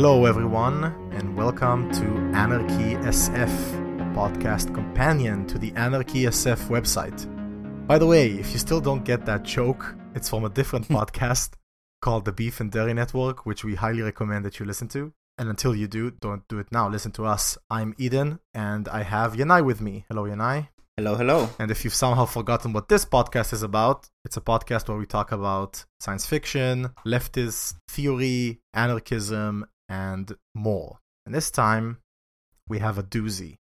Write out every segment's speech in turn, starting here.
Hello, everyone, and welcome to Anarchy SF, a podcast companion to the Anarchy SF website. By the way, if you still don't get that joke, it's from a different podcast called the Beef and Dairy Network, which we highly recommend that you listen to. And until you do, don't do it now. Listen to us. I'm Eden, and I have Yanai with me. Hello, Yanai. Hello, hello. And if you've somehow forgotten what this podcast is about, it's a podcast where we talk about science fiction, leftist theory, anarchism, and more. And this time, we have a doozy.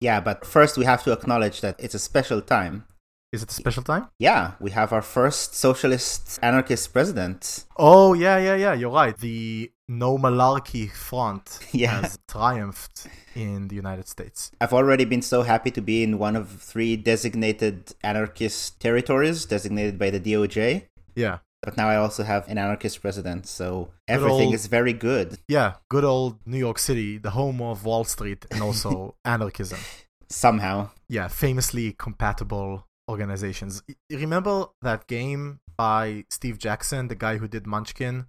Yeah, but first we have to acknowledge that it's a special time. Is it a special time? Yeah, we have our first socialist anarchist president. Oh, yeah, yeah, yeah, you're right. The no malarkey front Yeah. has triumphed in the United States. I've already been so happy to be in one of three designated anarchist territories designated by the DOJ. Yeah. But now I also have an anarchist president, so everything old- is very good. Yeah, good old New York City, the home of Wall Street and also anarchism. Somehow. Yeah, famously compatible organizations. Remember that game by Steve Jackson, the guy who did Munchkin?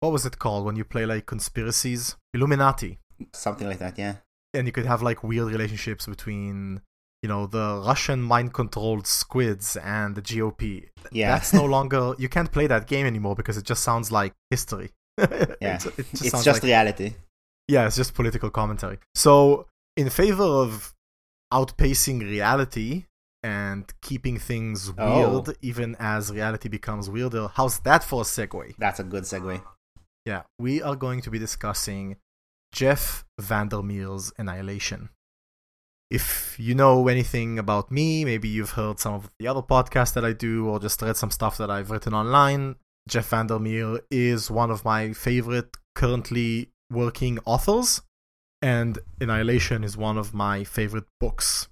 What was it called when you play like conspiracies? Illuminati. Something like that, yeah. And you could have like weird relationships between, you know, the Russian mind controlled squids and the GOP. Yeah. That's no longer, you can't play that game anymore because it just sounds like history. Yeah. It's- it it's just like- reality. yeah, it's just political commentary. So, in favor of outpacing reality and keeping things Oh. weird, even as reality becomes weirder, how's that for a segue? That's a good segue. Yeah, we are going to be discussing Jeff Vandermeer's Annihilation. If you know anything about me, maybe you've heard some of the other podcasts that I do, or just read some stuff that I've written online. Jeff Vandermeer is one of my favorite currently working authors, and Annihilation is one of my favorite books.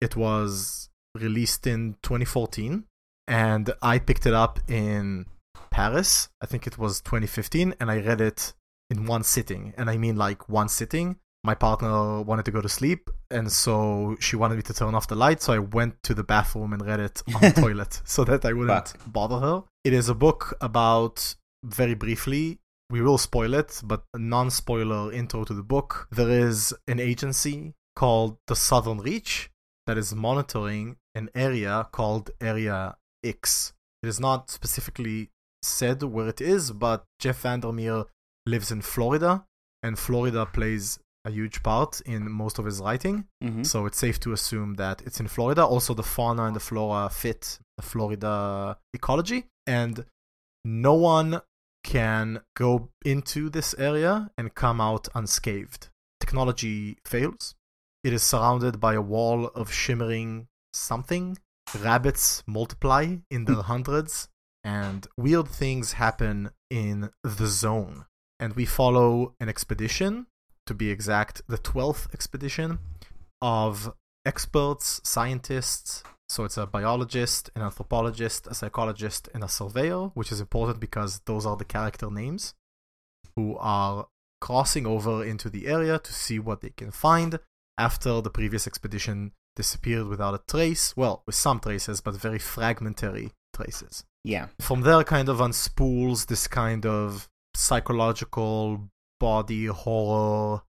It was released in 2014, and I picked it up in Paris. I think it was 2015, and I read it in one sitting. And I mean like one sitting. My partner wanted to go to sleep, and so she wanted me to turn off the light. So I went to the bathroom and read it on the toilet so that I wouldn't bother her. It is a book about, very briefly, we will spoil it, but a non spoiler intro to the book. There is an agency called the Southern Reach that is monitoring an area called Area X. It is not specifically said where it is, but Jeff Vandermeer lives in Florida, and Florida plays a huge part in most of his writing. hmm So it's safe to assume that it's in Florida. Also, the fauna and the flora fit the Florida ecology, and no one can go into this area and come out unscathed. Technology fails. It is surrounded by a wall of shimmering something. Rabbits multiply in their hundreds, and weird things happen in the zone. And we follow an expedition, to be exact, the 12th expedition of experts, scientists. So it's a biologist, an anthropologist, a psychologist, and a surveyor, which is important because those are the character names who are crossing over into the area to see what they can find after the previous expedition disappeared without a trace. Well, with some traces, but very fragmentary traces Yeah. from there kind of unspools this kind of psychological body horror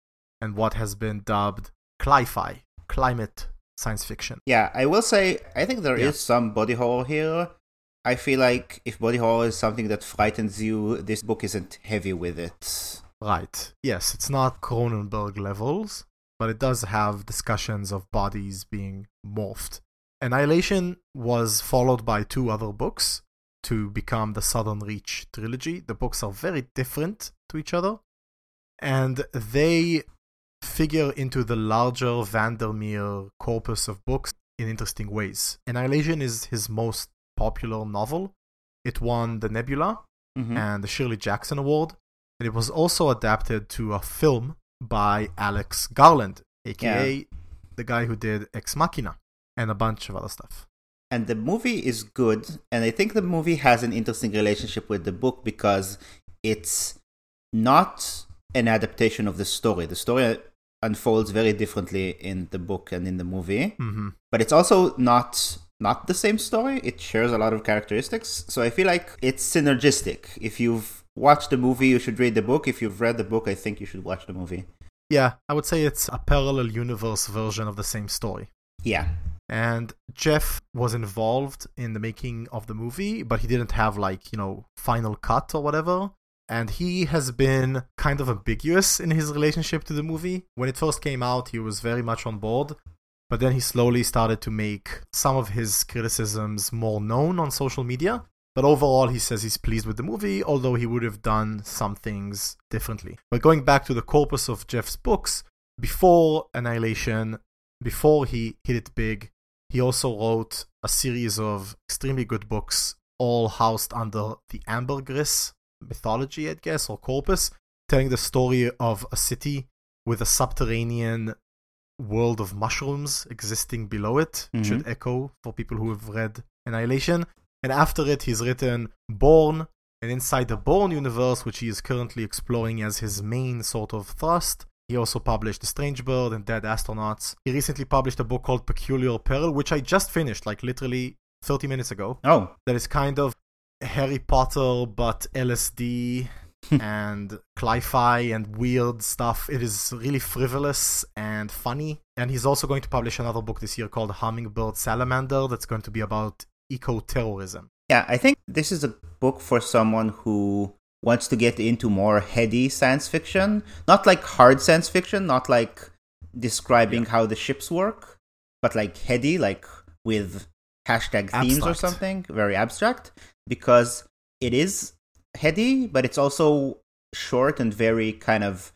and what has been dubbed cli-fi climate science fiction Yeah, I will say I think there is Yeah. some body horror here. I feel like if body horror is something that frightens you, this book isn't heavy with it. right yes it's not cronenberg levels but it does have discussions of bodies being morphed annihilation was followed by two other books to become the southern reach trilogy the books are very different to each other and they figure into the larger Vandermeer corpus of books in interesting ways. Annihilation is his most popular novel. It won the Nebula Mhm. and the Shirley Jackson Award, and it was also adapted to a film by Alex Garland, aka the guy who did Ex Machina and a bunch of other stuff. And the movie is good, and I think the movie has an interesting relationship with the book because it's not an adaptation of the story. The story unfolds very differently in the book and in the movie, hmm but it's also not not the same story. It shares a lot of characteristics, so I feel like it's synergistic. If you've watched the movie, you should read the book. If you've read the book, I think you should watch the movie. Yeah, I would say it's a parallel universe version of the same story. Yeah. And Jeff was involved in the making of the movie, but he didn't have like, you know, final cut or whatever. And he has been kind of ambiguous in his relationship to the movie. When it first came out, he was very much on board, but then he slowly started to make some of his criticisms more known on social media. But overall, he says he's pleased with the movie, although he would have done some things differently. But going back to the corpus of Jeff's books, before Annihilation, before he hit it big, he also wrote a series of extremely good books, all housed under the Ambergris mythology, I guess, or corpus, telling the story of a city with a subterranean world of mushrooms existing below it. Mhm. Should echo for people who have read Annihilation. And after it, he's written Borne, and inside the Borne universe, which he is currently exploring as his main sort of thrust, he also published The Strange Bird and Dead Astronauts. He recently published a book called Peculiar Peril, which I just finished, like literally 30 minutes ago. Oh, That is kind of Harry Potter, but LSD hmm. and cli-fi and weird stuff. It is really frivolous and funny. And he's also going to publish another book this year called Hummingbird Salamander that's going to be about eco-terrorism. yeah. I think this is a book for someone who wants to get into more heady science fiction. Not like hard science fiction, not like describing how the ships work, but like heady, like with hashtag themes or something, very abstract, because it is heady, but it's also short and very kind of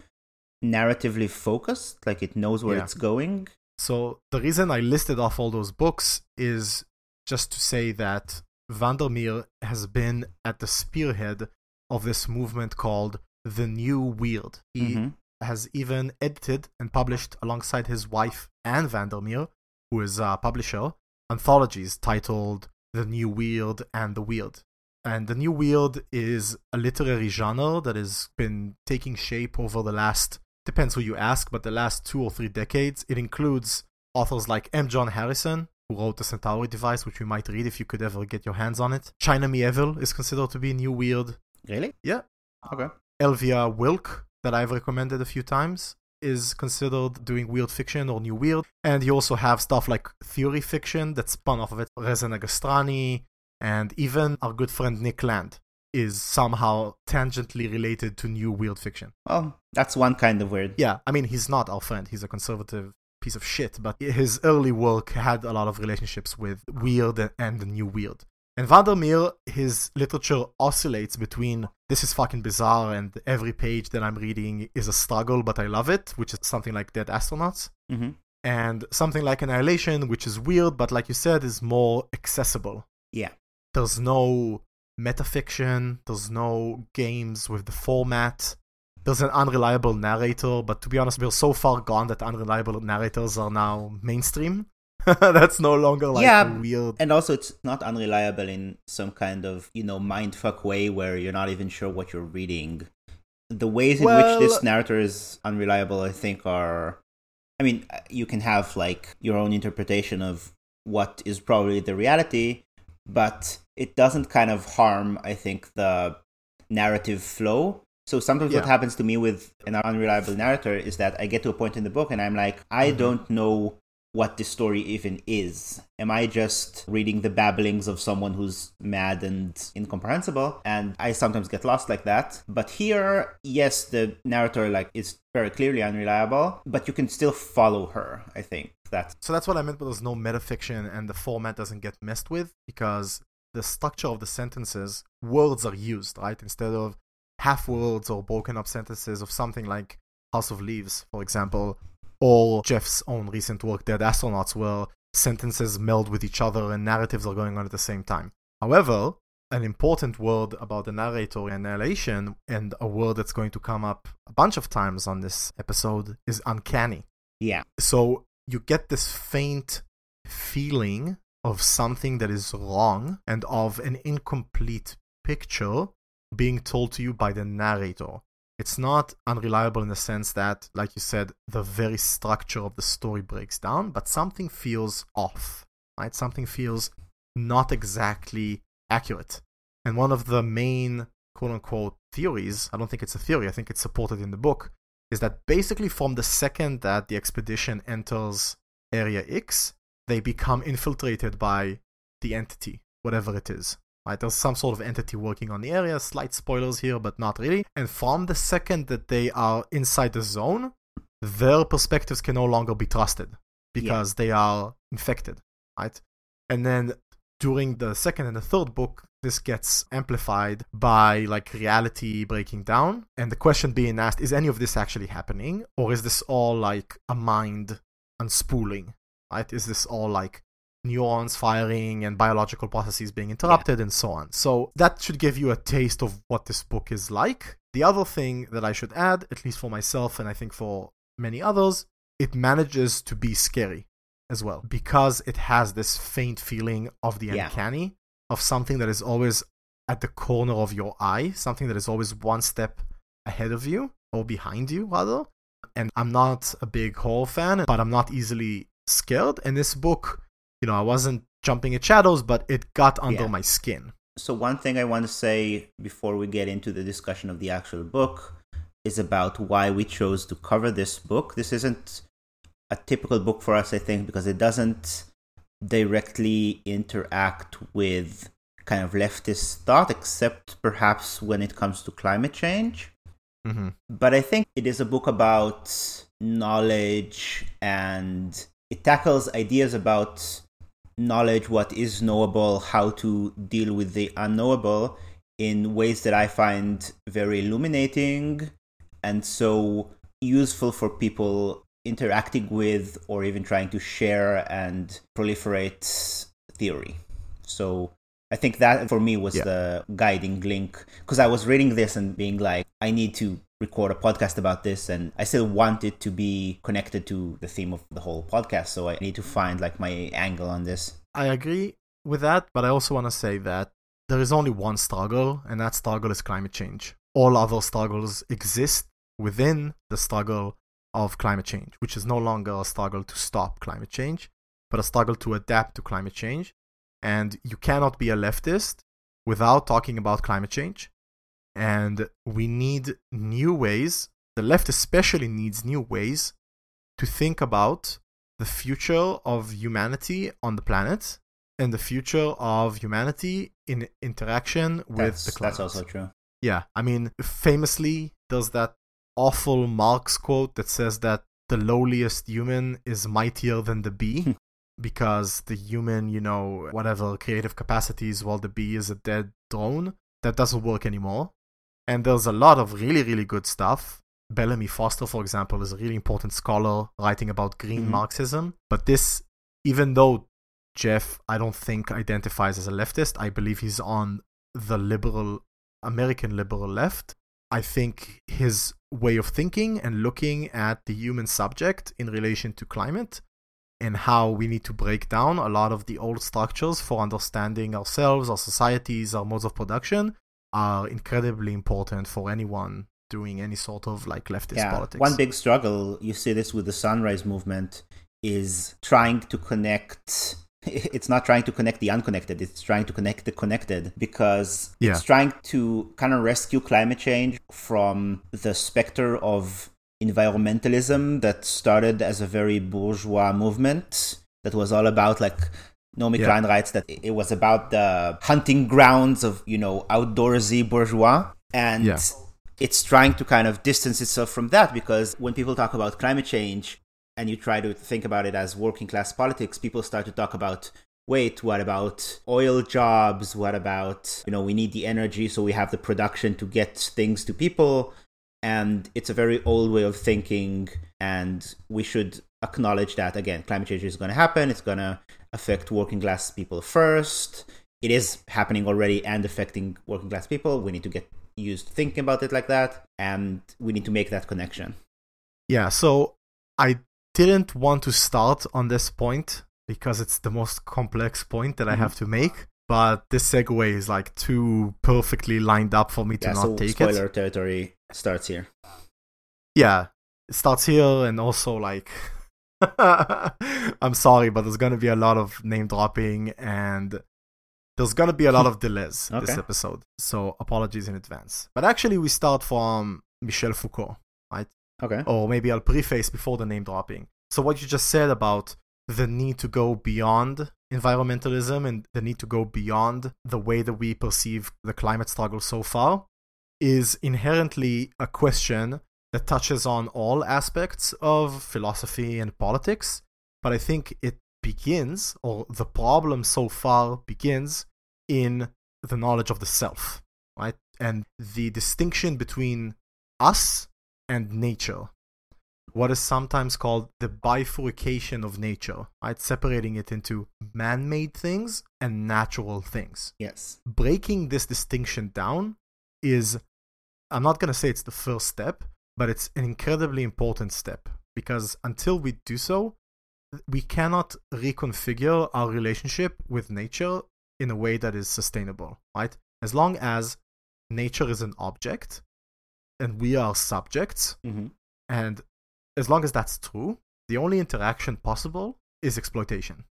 narratively focused. Like it knows where Yeah. it's going. So the reason I listed off all those books is just to say that Vandermeer has been at the spearhead of this movement called the New Weird. He Mhm. has even edited and published alongside his wife Anne Vandermeer, who is a publisher, anthologies titled The New Weird and the Weird. And the New Weird is a literary genre that has been taking shape over the last, depends who you ask, but the last two or three decades. It includes authors like M. John Harrison, who wrote The Centauri Device, which you might read if you could ever get your hands on it. China Mieville is considered to be New Weird. Really? Yeah. Okay. Elvia Wilk, that I've recommended a few times, is considered doing weird fiction or new weird. And you also have stuff like theory fiction that spun off of it. Reza Negarestani, and even our good friend Nick Land is somehow tangentially related to new weird fiction. Well, that's one kind of weird. Yeah, I mean, he's not our friend. He's a conservative piece of shit, but his early work had a lot of relationships with weird and the new weird. And Vandermeer, his literature oscillates between this is fucking bizarre and every page that I'm reading is a struggle, but I love it, which is something like Dead Astronauts, hmm and something like Annihilation, which is weird, but like you said, is more accessible. Yeah. There's no metafiction, there's no games with the format. There's an unreliable narrator, but to be honest, we're so far gone that unreliable narrators are now mainstream. That's no longer like Yeah, weird. And also, it's not unreliable in some kind of, you know, mindfuck way where you're not even sure what you're reading. The ways in Well- which this narrator is unreliable, I think, are. I mean, you can have, like, your own interpretation of what is probably the reality, but it doesn't kind of harm, I think, the narrative flow. So sometimes what happens to me with an unreliable narrator is that I get to a point in the book and I'm like, I Mhm. don't know what the story even is. Am I just reading the babblings of someone who's mad and incomprehensible? And I sometimes get lost like that. But here, yes, the narrator like is very clearly unreliable, but you can still follow her, I think. That's So that's what I meant by there's no metafiction and the format doesn't get messed with because the structure of the sentences, words are used, right? Instead of half words or broken up sentences of something like House of Leaves, for example, or Jeff's own recent work, Dead Astronauts, where sentences meld with each other and narratives are going on at the same time. However, an important word about the narrator and narration, and a word that's going to come up a bunch of times on this episode, is uncanny yeah. so you get this faint feeling of something that is wrong and of an incomplete picture being told to you by the narrator. It's not unreliable in the sense that, like you said, the very structure of the story breaks down, but something feels off, right? Something feels not exactly accurate. And one of the main quote unquote theories, I don't think it's a theory, I think it's supported in the book, is that basically from the second that the expedition enters Area X, they become infiltrated by the entity, whatever it is. Right? There's some sort of entity working on the area. Slight spoilers here, but not really. And from the second that they are inside the zone, their perspectives can no longer be trusted because yeah. they are infected. Right? And then during the second and the third book, this gets amplified by like reality breaking down and the question being asked is any of this actually happening or is this all like a mind unspooling right is this all like neurons firing and biological processes being interrupted yeah. and so on so that should give you a taste of what this book is like the other thing that i should add at least for myself and i think for many others it manages to be scary as well because it has this faint feeling of the yeah. uncanny of something that is always at the corner of your eye, something that is always one step ahead of you or behind you, rather. And I'm not a big horror fan, but I'm not easily scared. And this book, you know, I wasn't jumping at shadows, but it got under yeah. my skin. So, one thing I want to say before we get into the discussion of the actual book is about why we chose to cover this book. This isn't a typical book for us, I think, because it doesn't directly interact with kind of leftist thought, except perhaps when it comes to climate change. Mm-hmm. But I think it is a book about knowledge and it tackles ideas about knowledge, what is knowable, how to deal with the unknowable in ways that I find very illuminating and so useful for people interacting with or even trying to share and proliferate theory. So I think that for me was yeah. the guiding link because I was reading this and being like, I need to record a podcast about this and I still want it to be connected to the theme of the whole podcast. So I need to find like my angle on this. I agree with that, but I also want to say that there is only one struggle, and that struggle is climate change. All other struggles exist within the struggle of climate change, which is no longer a struggle to stop climate change, but a struggle to adapt to climate change. And you cannot be a leftist without talking about climate change. And we need new ways, the left especially needs new ways to think about the future of humanity on the planet and the future of humanity in interaction with that's, the climate. That's also true. Yeah, I mean, famously, there's that awful Marx quote that says that the lowliest human is mightier than the bee hmm. because the human, you know, whatever creative capacities, while the bee is a dead drone, that doesn't work anymore. And there's a lot of really, really good stuff. Bellamy Foster, for example, is a really important scholar writing about green mm-hmm. Marxism. But this, even though Jeff, I don't think identifies as a leftist, I believe he's on the liberal, American liberal left. I think his way of thinking and looking at the human subject in relation to climate and how we need to break down a lot of the old structures for understanding ourselves, our societies, our modes of production are incredibly important for anyone doing any sort of like leftist yeah. politics. One big struggle, you see this with the sunrise movement, is trying to connect it's not trying to connect the unconnected it's trying to connect the connected because yeah. it's trying to kind of rescue climate change from the specter of environmentalism that started as a very bourgeois movement that was all about like Naomi yeah. Klein writes that it was about the hunting grounds of you know outdoorsy bourgeois and yeah. it's trying to kind of distance itself from that because when people talk about climate change and you try to think about it as working class politics, people start to talk about wait, what about oil jobs? What about, you know, we need the energy, so we have the production to get things to people. And it's a very old way of thinking, and we should acknowledge that again, climate change is going to happen. It's going to affect working class people first. It is happening already and affecting working class people. We need to get used to thinking about it like that, and we need to make that connection. Yeah, so I didn't want to start on this point because it's the most complex point that I mm-hmm. have to make. But this segue is like too perfectly lined up for me to yeah, not so take spoiler it. Spoiler territory starts here. Yeah, it starts here, and also like, I'm sorry, but there's gonna be a lot of name dropping, and there's gonna be a lot of delays this episode, so apologies in advance. But actually, we start from Michel Foucault, right? Okay. Or maybe I'll preface before the name dropping. So what you just said about the need to go beyond environmentalism and the need to go beyond the way that we perceive the climate struggle so far is inherently a question that touches on all aspects of philosophy and politics. But I think it begins, or the problem so far begins, in the knowledge of the self, right? And the distinction between us and nature. What is sometimes called the bifurcation of nature, right? Separating it into man made things and natural things Yes. breaking this distinction down is i'm not going to say it's the first step but it's an incredibly important step because until we do so we cannot reconfigure our relationship with nature in a way that is sustainable right as long as nature is an object and we are subjects hmm and as long as that's true, the only interaction possible is exploitation.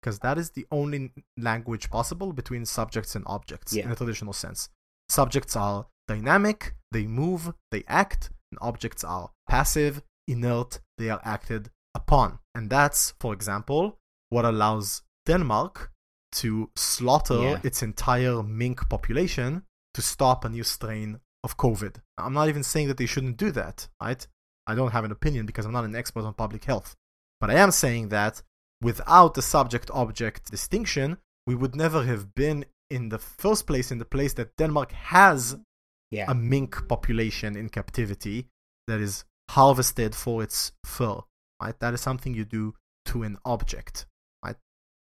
Because that is the only language possible between subjects and objects Yeah. in a traditional sense. Subjects are dynamic, they move, they act, and objects are passive, inert, they are acted upon. And that's, for example, what allows Denmark to slaughter Yeah. its entire mink population to stop a new strain of COVID. I'm not even saying that they shouldn't do that, right? I don't have an opinion because I'm not an expert on public health. But I am saying that without the subject object distinction, we would never have been in the first place in the place that Denmark has Yeah. a mink population in captivity that is harvested for its fur. Right? That is something you do to an object. Right?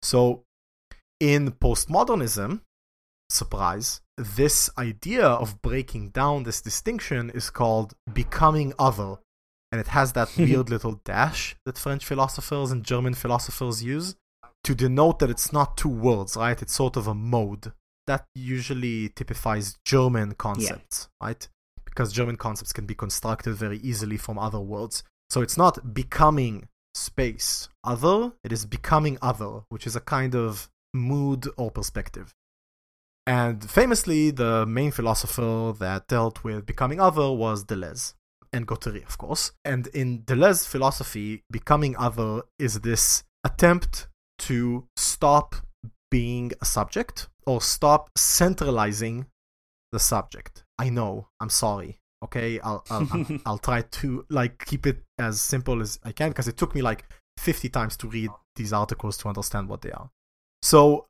So in postmodernism, surprise, this idea of breaking down this distinction is called becoming other. And it has that weird little dash that French philosophers and German philosophers use to denote that it's not two words, right? It's sort of a mode. That usually typifies German concepts, right? Because German concepts can be constructed very easily from other words. So it's not becoming space other, it is becoming other, which is a kind of mood or perspective. And famously, the main philosopher that dealt with becoming other was Deleuze and Guattari, of course. And in Deleuze's philosophy, becoming other is this attempt to stop being a subject or stop centralizing the subject. I know, I'm sorry. Okay, I'll I'll, I'll, I'll try to like keep it as simple as I can because it took me like 50 times to read these articles to understand what they are. So,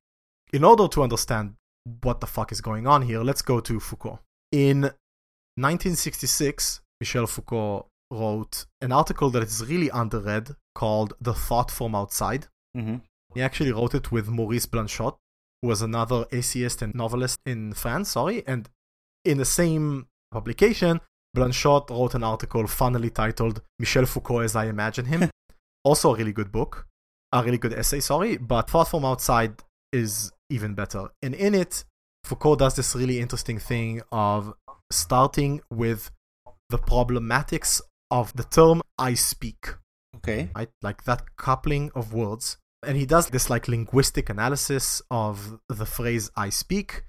in order to understand what the fuck is going on here, let's go to Foucault. In 1966, Michel Foucault wrote an article that is really underread called The Thought from Outside. hmm He actually wrote it with Maurice Blanchot, who was another essayist and novelist in France, sorry. And in the same publication, Blanchot wrote an article funnily titled Michel Foucault as I Imagine Him. also a really good book, a really good essay, sorry. But Thought from Outside is even better. And in it, Foucault does this really interesting thing of starting with the problematics of the term I speak Okay. right? Like that coupling of words. And he does this like linguistic analysis of the phrase I speak.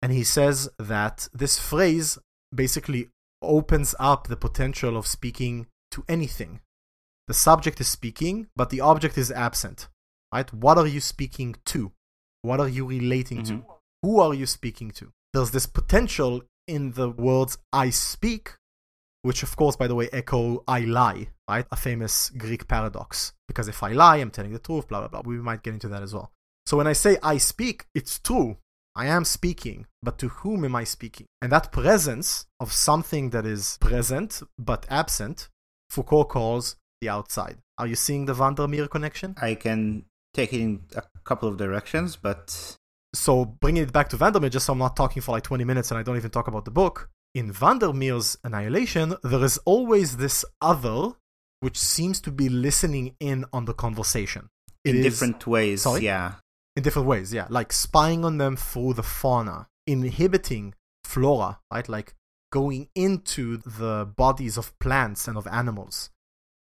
And he says that this phrase basically opens up the potential of speaking to anything. The subject is speaking, but the object is absent, right? What are you speaking to? What are you relating to? Mhm. Who are you speaking to? There's this potential in the words I speak which of course, by the way, echo I lie, right? A famous Greek paradox. Because if I lie, I'm telling the truth, blah, blah, blah. We might get into that as well. So when I say I speak, it's true. I am speaking, but to whom am I speaking? And that presence of something that is present but absent, Foucault calls the outside. Are you seeing the Vandermeer connection? I can take it in a couple of directions, but So bringing it back to Vandermeer, just so I'm not talking for like 20 minutes and I don't even talk about the book. In Vandermeer's Annihilation, there is always this other which seems to be listening in on the conversation. It in is- different ways. Sorry? Yeah. in different ways, yeah, like spying on them through the fauna, inhibiting flora, right? Like going into the bodies of plants and of animals,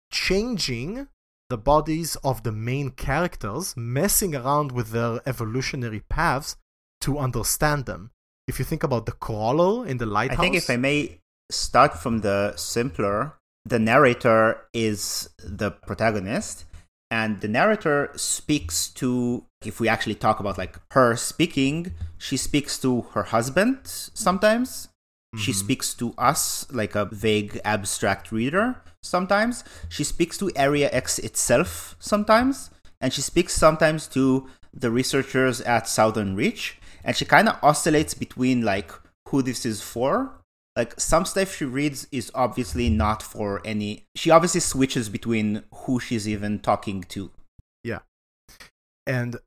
changing the bodies of the main characters, messing around with their evolutionary paths to understand them. If you think about the crawler in the lighthouse, I think if I may start from the simpler, the narrator is the protagonist, and the narrator speaks to if we actually talk about like her speaking she speaks to her husband sometimes. Mm-hmm. she speaks to us like a vague abstract reader sometimes. She speaks to area x itself sometimes and she speaks sometimes to the researchers at southern reach and she kind of oscillates between like who this is for. Like some stuff she reads is obviously not for any she obviously switches between who she's even talking to. Yeah. And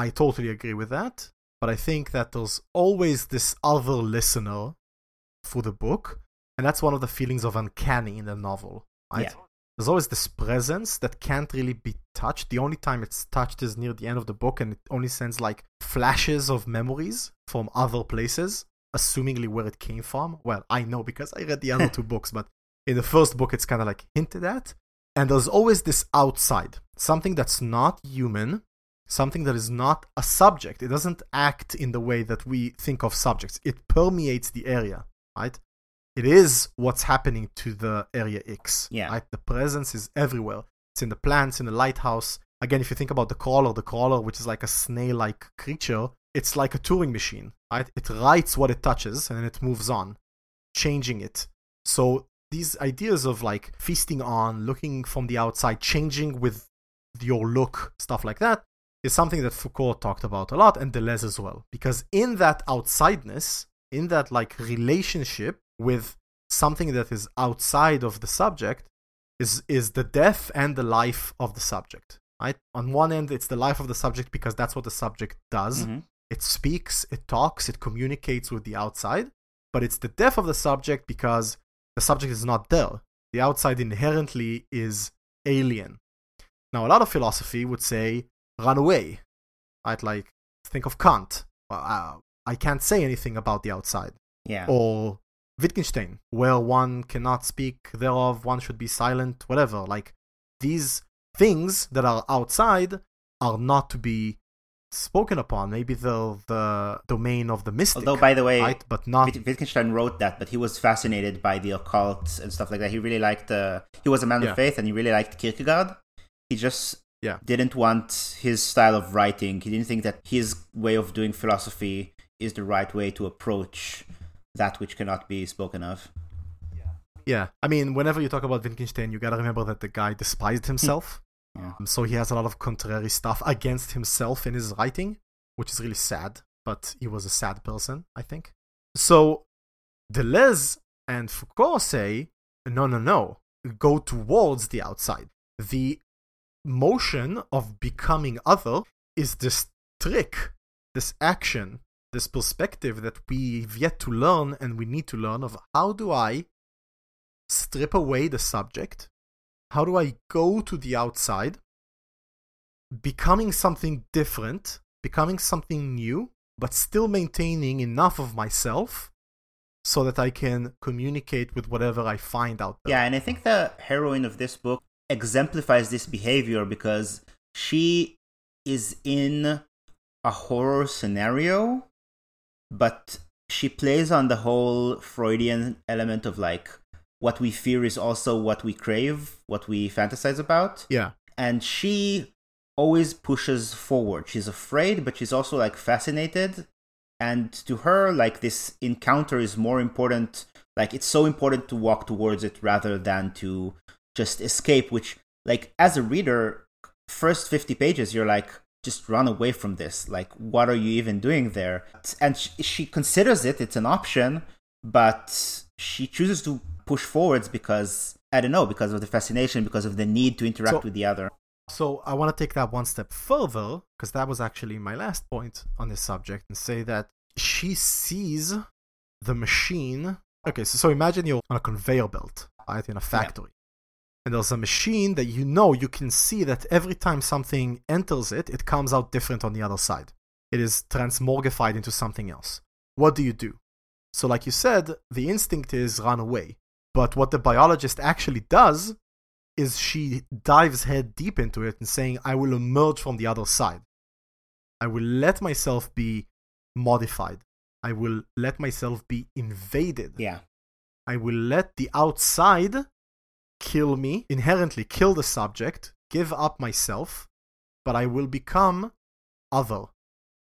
i totally agree with that but i think that there's always this other listener for the book and that's one of the feelings of uncanny in the novel right? Yeah. There's always this presence that can't really be touched the only time it's touched is near the end of the book and it only sends like flashes of memories from other places assumingly where it came from. Well, I know because I read the other two books, but in the first book, it's kind of like hinted at. And there's always this outside, something that's not human, something that is not a subject. It doesn't act in the way that we think of subjects, it permeates the area, right? It is what's happening to the area X. Yeah. Right? The presence is everywhere. It's in the plants, in the lighthouse. Again, if you think about the crawler, the crawler, which is like a snail like creature, it's like a Turing machine, right? It writes what it touches and then it moves on, changing it. So these ideas of like feasting on, looking from the outside, changing with your look, stuff like that, is something that Foucault talked about a lot and Deleuze as well. Because in that outsideness, in that like relationship with something that is outside of the subject, is is the death and the life of the subject. Right? On one end, it's the life of the subject because that's what the subject does. Mm-hmm. It speaks, it talks, it communicates with the outside, but it's the death of the subject because the subject is not there. The outside inherently is alien. Now, a lot of philosophy would say, run away. Right? Like, think of Kant. Uh, I can't say anything about the outside. Yeah. Or Wittgenstein, where one cannot speak thereof, one should be silent, whatever. Like, these things that are outside are not to be spoken upon. Maybe the the domain of the mystic. Although, by the way, right? but not Wittgenstein wrote that, but he was fascinated by the occult and stuff like that. He really liked. Uh, he was a man yeah. of faith, and he really liked Kierkegaard. He just yeah. didn't want his style of writing. He didn't think that his way of doing philosophy is the right way to approach that which cannot be spoken of. Yeah, Yeah. I mean, whenever you talk about Wittgenstein, you gotta remember that the guy despised himself. Yeah. Um, so he has a lot of contrary stuff against himself in his writing, which is really sad. But he was a sad person, I think. So Deleuze and Foucault say, no, no, no, go towards the outside. The motion of becoming other is this trick, this action, this perspective that we've yet to learn and we need to learn of how do I strip away the subject how do I go to the outside, becoming something different, becoming something new, but still maintaining enough of myself so that I can communicate with whatever I find out there. Yeah, and I think the heroine of this book exemplifies this behavior because she is in a horror scenario, but she plays on the whole Freudian element of like what we fear is also what we crave, what we fantasize about. Yeah. And she always pushes forward. She's afraid, but she's also like fascinated. And to her, like this encounter is more important. Like it's so important to walk towards it rather than to just escape, which, like, as a reader, first 50 pages, you're like, just run away from this. Like, what are you even doing there? And she, she considers it, it's an option, but she chooses to push forwards because I don't know, because of the fascination, because of the need to interact so, with the other. So I want to take that one step further, because that was actually my last point on this subject, and say that she sees the machine. Okay, so, so imagine you're on a conveyor belt, right, in a factory. And there's a machine that you know you can see that every time something enters it, it comes out different on the other side. It is transmorgified into something else. What do you do? So, like you said, the instinct is run away. But what the biologist actually does is she dives head deep into it and saying, I will emerge from the other side. I will let myself be modified. I will let myself be invaded. Yeah. I will let the outside kill me, inherently kill the subject, give up myself, but I will become other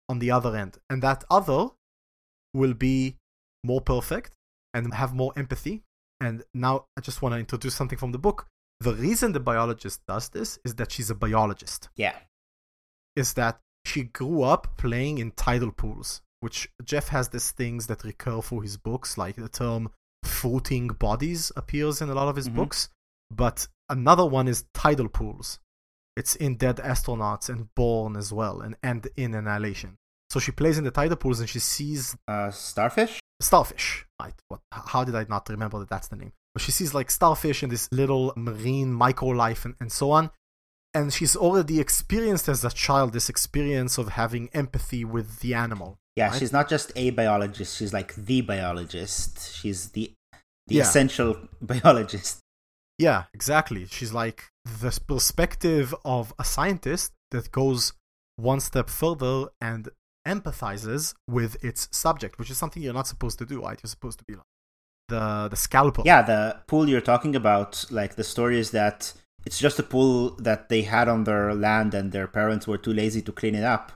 on the other end. And that other will be more perfect and have more empathy. And now I just want to introduce something from the book. The reason the biologist does this is that she's a biologist. Yeah. Is that she grew up playing in tidal pools, which Jeff has these things that recur through his books, like the term floating bodies appears in a lot of his Mhm. books. But another one is tidal pools. It's in Dead Astronauts and Borne as well, and, and in Annihilation. So she plays in the tidal pools and she sees Uh, starfish? starfish. Right? What? How did I not remember that that's the name? But she sees like starfish and this little marine micro life and, and so on. And she's already experienced as a child this experience of having empathy with the animal. Yeah, Right. she's not just a biologist, she's like the biologist. She's the the Yeah. essential biologist. Yeah, exactly. She's like the perspective of a scientist that goes one step further and empathizes with its subject, which is something you're not supposed to do, right? You're supposed to be like the the scalpel. Yeah, the pool you're talking about, like the story is that it's just a pool that they had on their land and their parents were too lazy to clean it up.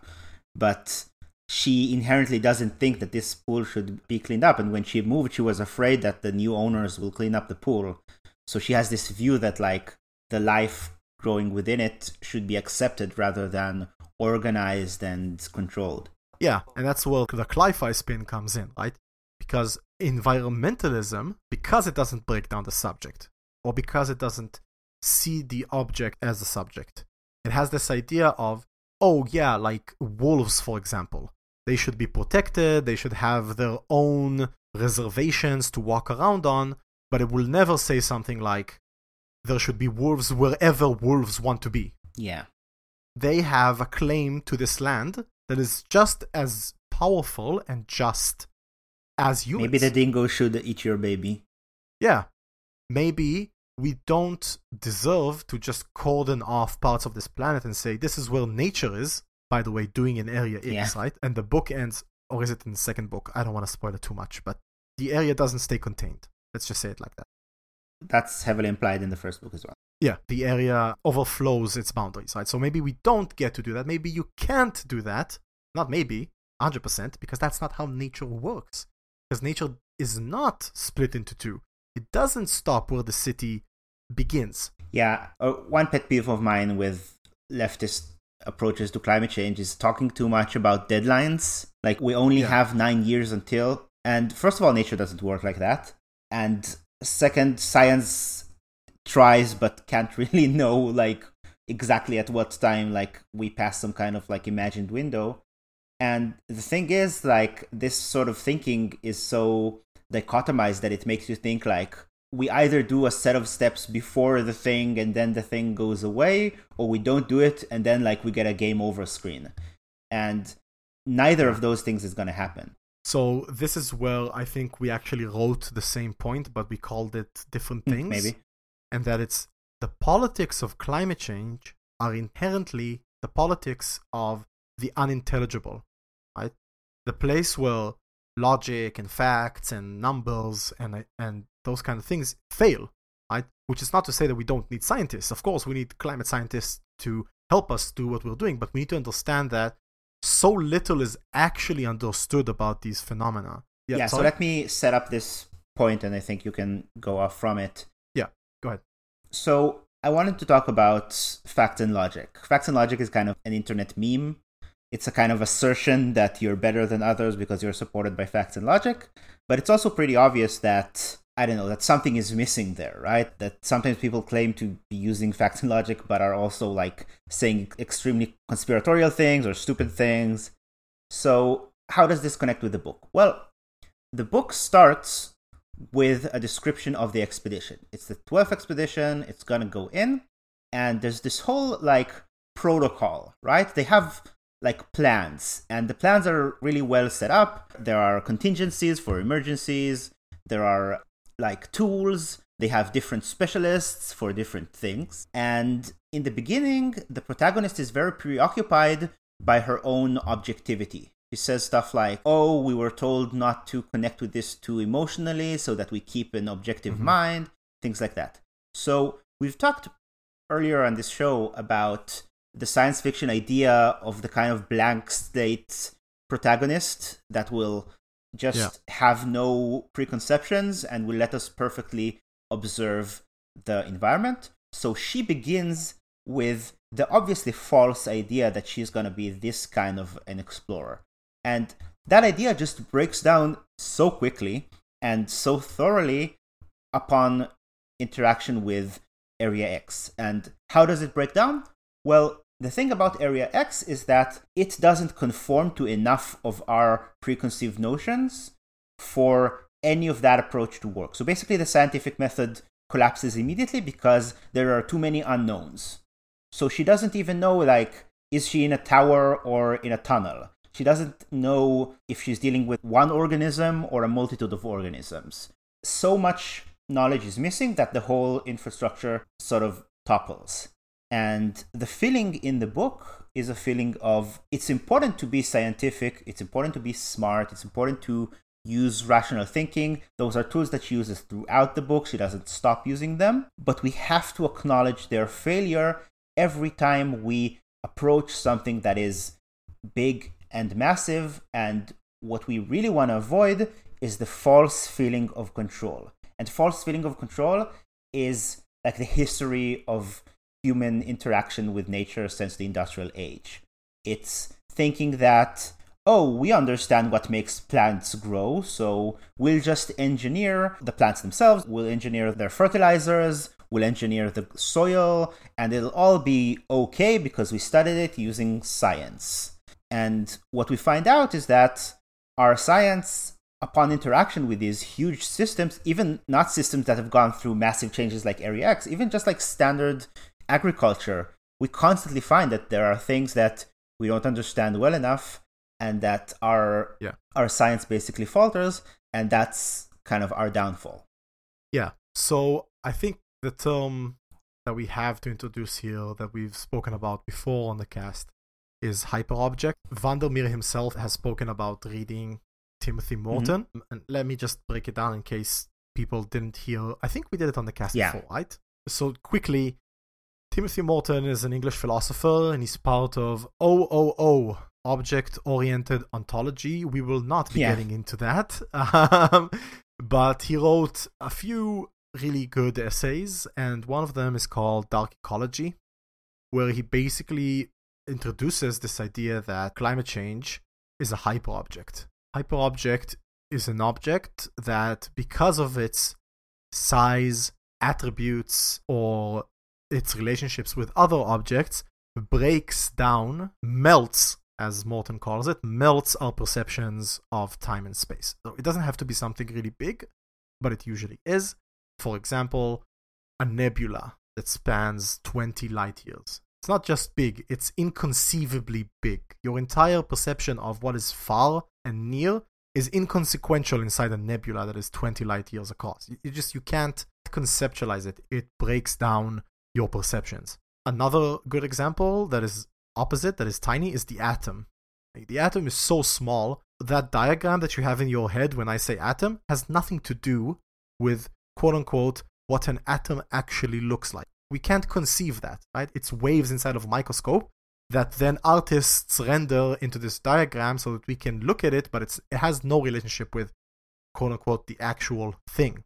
But she inherently doesn't think that this pool should be cleaned up. And when she moved, she was afraid that the new owners will clean up the pool. So she has this view that, like, the life growing within it should be accepted rather than organized and controlled. Yeah, and that's where the Cli-Fi spin comes in, right? Because environmentalism, because it doesn't break down the subject, or because it doesn't see the object as a subject, it has this idea of, oh yeah, like wolves, for example. They should be protected, they should have their own reservations to walk around on, but it will never say something like, there should be wolves wherever wolves want to be Yeah. they have a claim to this land that is just as powerful and just as humans. Maybe the dingo should eat your baby. yeah. Maybe we don't deserve to just cordon off parts of this planet and say this is where nature is. By the way, doing an Area X, Yeah. right? And the book ends, or is it in the second book? I don't want to spoil it too much, but the area doesn't stay contained. Let's just say it like that. That's heavily implied in the first book as well. yeah, the area overflows its boundaries, right? So maybe we don't get to do that. Maybe you can't do that. Not maybe, 100%, because that's not how nature works. Because nature is not split into two. It doesn't stop where the city begins. Yeah, uh, one pet peeve of mine with leftist approaches to climate change is talking too much about deadlines. Like, we only Yeah. have nine years until. And first of all, nature doesn't work like that. And second, science tries but can't really know, like, exactly at what time, like, we pass some kind of, like, imagined window. And the thing is, like, this sort of thinking is so dichotomized that it makes you think, like, we either do a set of steps before the thing and then the thing goes away, or we don't do it and then, like, we get a game over screen. And neither of those things is going to happen. So this is where I think we actually wrote the same point, but we called it different hmm, things. Maybe. and that it's the politics of climate change are inherently the politics of the unintelligible, right? The place where logic and facts and numbers and uh, and those kind of things fail, right? Which is not to say that we don't need scientists. Of course, we need climate scientists to help us do what we're doing, but we need to understand that so little is actually understood about these phenomena. Yeah, so let me set up this point and I think you can go off from it. yeah, go ahead. So I wanted to talk about fact and logic. facts and logic is kind of an internet meme. It's a kind of assertion that you're better than others because you're supported by facts and logic. But it's also pretty obvious that, I don't know, that something is missing there, right? That sometimes people claim to be using facts and logic, but are also like saying extremely conspiratorial things or stupid things. So, how does this connect with the book? Well, the book starts with a description of the expedition. It's the 12th expedition, it's gonna go in, and there's this whole like protocol, right? They have like plans, and the plans are really well set up. There are contingencies for emergencies, there are like tools, they have different specialists for different things. And in the beginning, the protagonist is very preoccupied by her own objectivity. She says stuff like, "Oh, we were told not to connect with this too emotionally, so that we keep an objective Mhm. mind." Things like that. So we've talked earlier on this show about the science fiction idea of the kind of blank slate protagonist that will just Yeah. have no preconceptions and will let us perfectly observe the environment. So she begins with the obviously false idea that she's going to be this kind of an explorer. And that idea just breaks down so quickly and so thoroughly upon interaction with Area X. And how does it break down? Well, the thing about Area X is that it doesn't conform to enough of our preconceived notions for any of that approach to work. So basically, the scientific method collapses immediately because there are too many unknowns. So she doesn't even know, like, is she in a tower or in a tunnel? She doesn't know if she's dealing with one organism or a multitude of organisms. So much knowledge is missing that the whole infrastructure sort of topples. And the feeling in the book is a feeling of it's important to be scientific, it's important to be smart, it's important to use rational thinking. Those are tools that she uses throughout the book. She doesn't stop using them. But we have to acknowledge their failure every time we approach something that is big and massive. And what we really want to avoid is the false feeling of control. And false feeling of control is like the history of human interaction with nature since the industrial age. It's thinking that, oh, we understand what makes plants grow, so we'll just engineer the plants themselves, we'll engineer their fertilizers, we'll engineer the soil, and it'll all be okay because we studied it using science. And what we find out is that our science upon interaction with these huge systems, even not systems that have gone through massive changes like Area X, even just like standard agriculture, we constantly find that there are things that we don't understand well enough and that our Yeah. our science basically falters and that's kind of our downfall. Yeah. So I think the term that we have to introduce here that we've spoken about before on the cast is hyperobject. Vandermeer himself has spoken about reading Timothy mm-hmm. Morton. And let me just break it down in case people didn't hear. I think we did it on the cast Yeah. before, right? So quickly, Timothy Morton is an English philosopher and he's part of OOO, Object Oriented Ontology. We will not be Yeah. getting into that. Um, but he wrote a few really good essays, and one of them is called Dark Ecology, where he basically introduces this idea that climate change is a hyperobject. Hyperobject is an object that, because of its size, attributes, or its relationships with other objects, breaks down, melts, as Morton calls it, melts our perceptions of time and space. So it doesn't have to be something really big, but it usually is. For example, a nebula that spans 20 light years. It's not just big, it's inconceivably big. Your entire perception of what is far and near is inconsequential inside a nebula that is 20 light years across. You- just you can't conceptualize it. It breaks down your perceptions. Another good example that is opposite, that is tiny, is the atom. Like, the atom is so small that diagram that you have in your head when I say atom has nothing to do with quote unquote what an atom actually looks like. We can't conceive that, right? It's waves inside of a microscope that then artists render into this diagram so that we can look at it, but it's, it has no relationship with quote unquote the actual thing.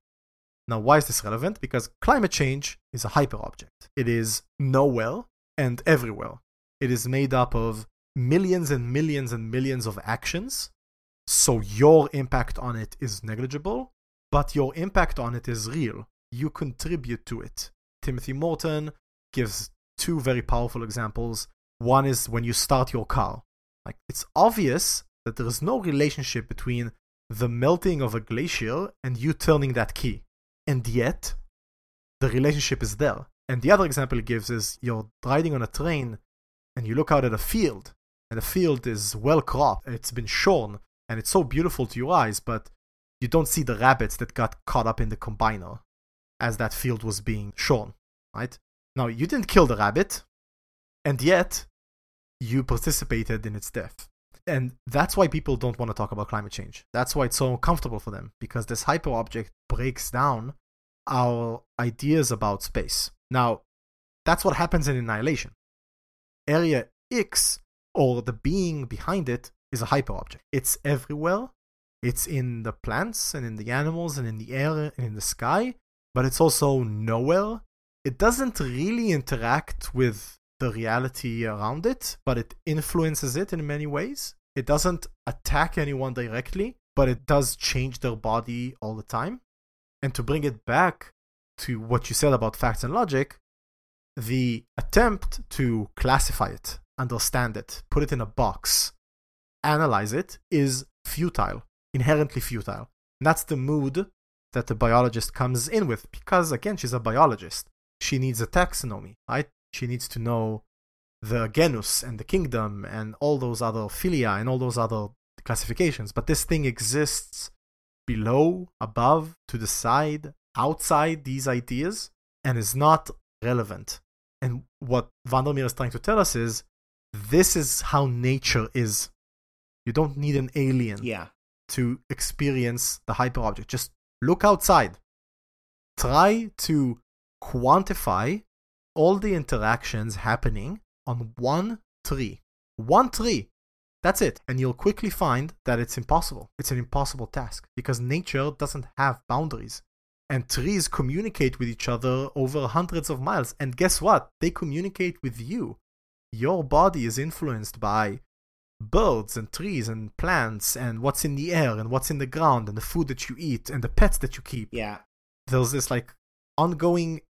Now, why is this relevant? Because climate change is a hyperobject. It is nowhere and everywhere. It is made up of millions and millions and millions of actions. So your impact on it is negligible, but your impact on it is real. You contribute to it. Timothy Morton gives two very powerful examples. One is when you start your car. Like it's obvious that there is no relationship between the melting of a glacier and you turning that key. And yet, the relationship is there. And the other example he gives is you're riding on a train and you look out at a field, and the field is well cropped, it's been shorn, and it's so beautiful to your eyes, but you don't see the rabbits that got caught up in the combiner as that field was being shorn, right? Now, you didn't kill the rabbit, and yet you participated in its death. And that's why people don't want to talk about climate change. That's why it's so uncomfortable for them because this hyper object breaks down our ideas about space. Now, that's what happens in Annihilation. Area X, or the being behind it, is a hyper object. It's everywhere. It's in the plants and in the animals and in the air and in the sky, but it's also nowhere. It doesn't really interact with the reality around it, but it influences it in many ways. It doesn't attack anyone directly, but it does change their body all the time. And to bring it back to what you said about facts and logic, the attempt to classify it, understand it, put it in a box, analyze it is futile, inherently futile. And that's the mood that the biologist comes in with because, again, she's a biologist. She needs a taxonomy, right? She needs to know the genus and the kingdom and all those other philia and all those other classifications. But this thing exists below, above, to the side, outside these ideas, and is not relevant. And what Vandermeer is trying to tell us is this is how nature is. You don't need an alien Yeah. to experience the hyperobject. Just look outside. Try to quantify all the interactions happening on one tree. One tree. That's it. And you'll quickly find that it's impossible. It's an impossible task because nature doesn't have boundaries. And trees communicate with each other over hundreds of miles. And guess what? They communicate with you. Your body is influenced by birds and trees and plants and what's in the air and what's in the ground and the food that you eat and the pets that you keep. Yeah. There's this like ongoing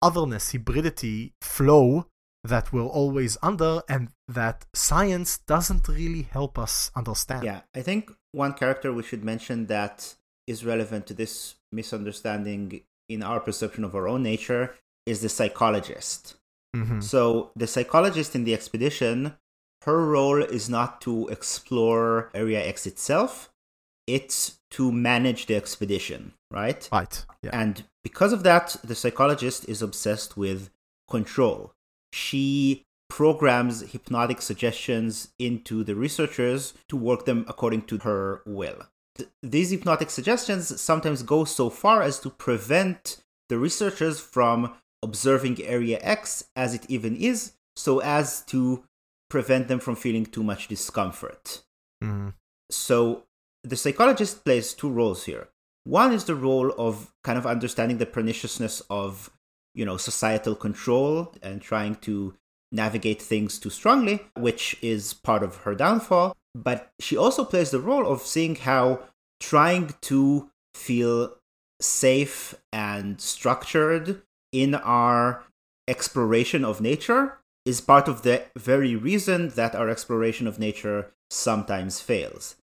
otherness, hybridity flow that we're always under and that science doesn't really help us understand. Yeah. I think one character we should mention that is relevant to this misunderstanding in our perception of our own nature is the psychologist. Mhm. So, the psychologist in the expedition, her role is not to explore Area X itself, it's to manage the expedition, right? Right. Yeah. And because of that, the psychologist is obsessed with control. She programs hypnotic suggestions into the researchers to work them according to her will. These hypnotic suggestions sometimes go so far as to prevent the researchers from observing Area X as it even is, so as to prevent them from feeling too much discomfort. Mhm. So the psychologist plays two roles here. One is the role of kind of understanding the perniciousness of, you know, societal control and trying to navigate things too strongly, which is part of her downfall. But she also plays the role of seeing how trying to feel safe and structured in our exploration of nature is part of the very reason that our exploration of nature sometimes fails.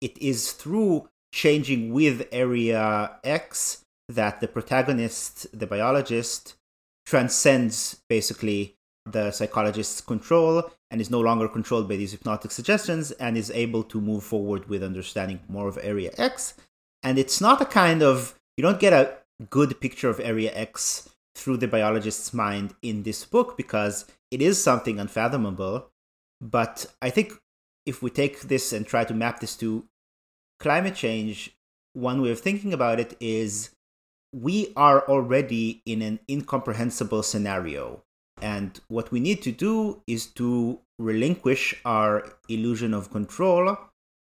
It is through changing with Area X that the protagonist, the biologist, transcends basically the psychologist's control and is no longer controlled by these hypnotic suggestions and is able to move forward with understanding more of Area X. And it's not a kind of, you don't get a good picture of Area X through the biologist's mind in this book because it is something unfathomable. But I think if we take this and try to map this to climate change, one way of thinking about it is we are already in an incomprehensible scenario. And what we need to do is to relinquish our illusion of control,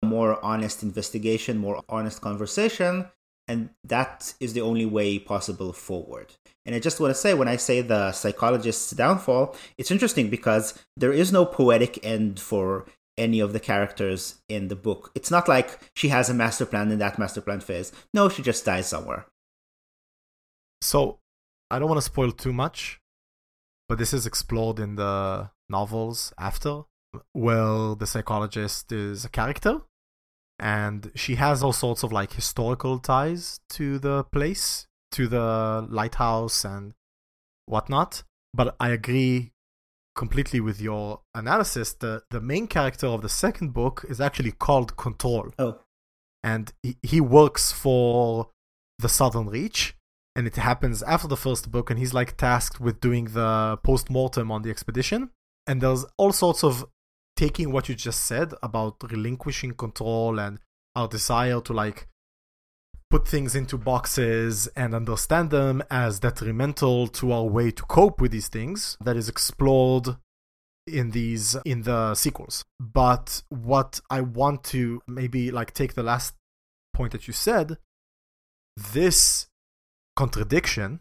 more honest investigation, more honest conversation, and that is the only way possible forward. And I just want to say, when I say the psychologist's downfall, it's interesting because there is no poetic end for any of the characters in the book. It's not like she has a master plan and that master plan fails. No, she just dies somewhere. So, I don't want to spoil too much, but this is explored in the novels after, Well, the psychologist is a character, and she has all sorts of like historical ties to the place, to the lighthouse and whatnot. But I agree completely with your analysis. The the main character of the second book is actually called Control Oh, and he, he works for the Southern Reach. And it happens after the first book, and he's like tasked with doing the post mortem on the expedition. And there's all sorts of taking what you just said about relinquishing control and our desire to like put things into boxes and understand them as detrimental to our way to cope with these things that is explored in these in the sequels but what i want to maybe like take the last point that you said this contradiction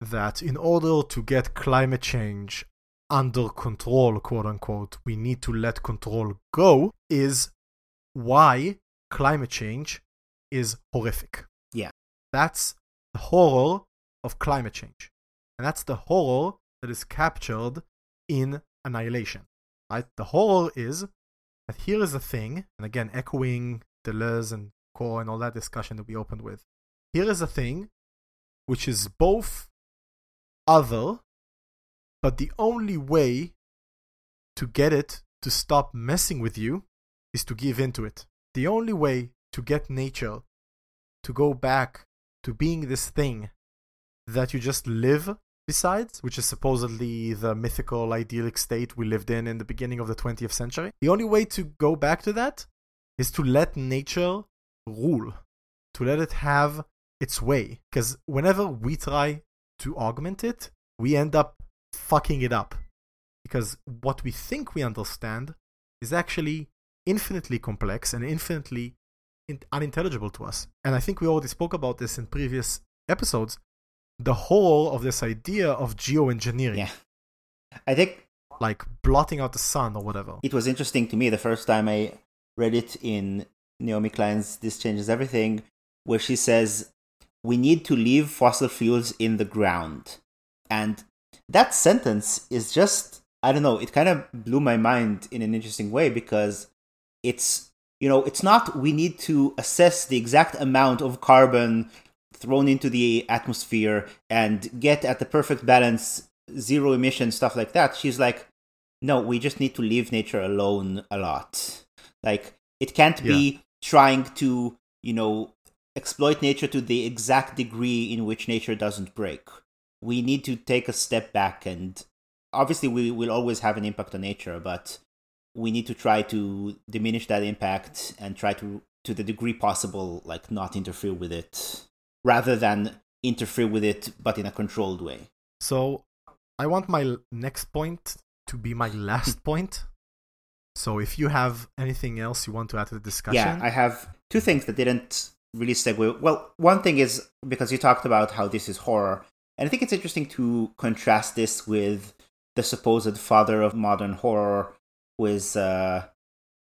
that in order to get climate change under control, quote unquote, we need to let control go, is why climate change is horrific. Yeah. That's the horror of climate change. And that's the horror that is captured in Annihilation. Right? The horror is that here is a thing, and again, echoing Deleuze and Core and all that discussion that we opened with. Here is a thing which is both other but the only way to get it to stop messing with you is to give into it. The only way to get nature to go back to being this thing that you just live besides, which is supposedly the mythical idyllic state we lived in in the beginning of the 20th century. The only way to go back to that is to let nature rule, to let it have its way. Because whenever we try to augment it, we end up fucking it up because what we think we understand is actually infinitely complex and infinitely in- unintelligible to us. And I think we already spoke about this in previous episodes. The whole of this idea of geoengineering. Yeah. I think like blotting out the sun or whatever. It was interesting to me the first time I read it in Naomi Klein's This Changes Everything, where she says, We need to leave fossil fuels in the ground. And that sentence is just I don't know, it kind of blew my mind in an interesting way because it's you know, it's not we need to assess the exact amount of carbon thrown into the atmosphere and get at the perfect balance, zero emission, stuff like that. She's like, no, we just need to leave nature alone a lot. Like, it can't yeah. be trying to, you know, exploit nature to the exact degree in which nature doesn't break. We need to take a step back and obviously we will always have an impact on nature but we need to try to diminish that impact and try to to the degree possible like not interfere with it rather than interfere with it but in a controlled way. So i want my next point to be my last hmm. point. So if you have anything else you want to add to the discussion? Yeah i have two things that didn't really segue well one thing is because you talked about how this is horror and I think it's interesting to contrast this with the supposed father of modern horror, who is uh,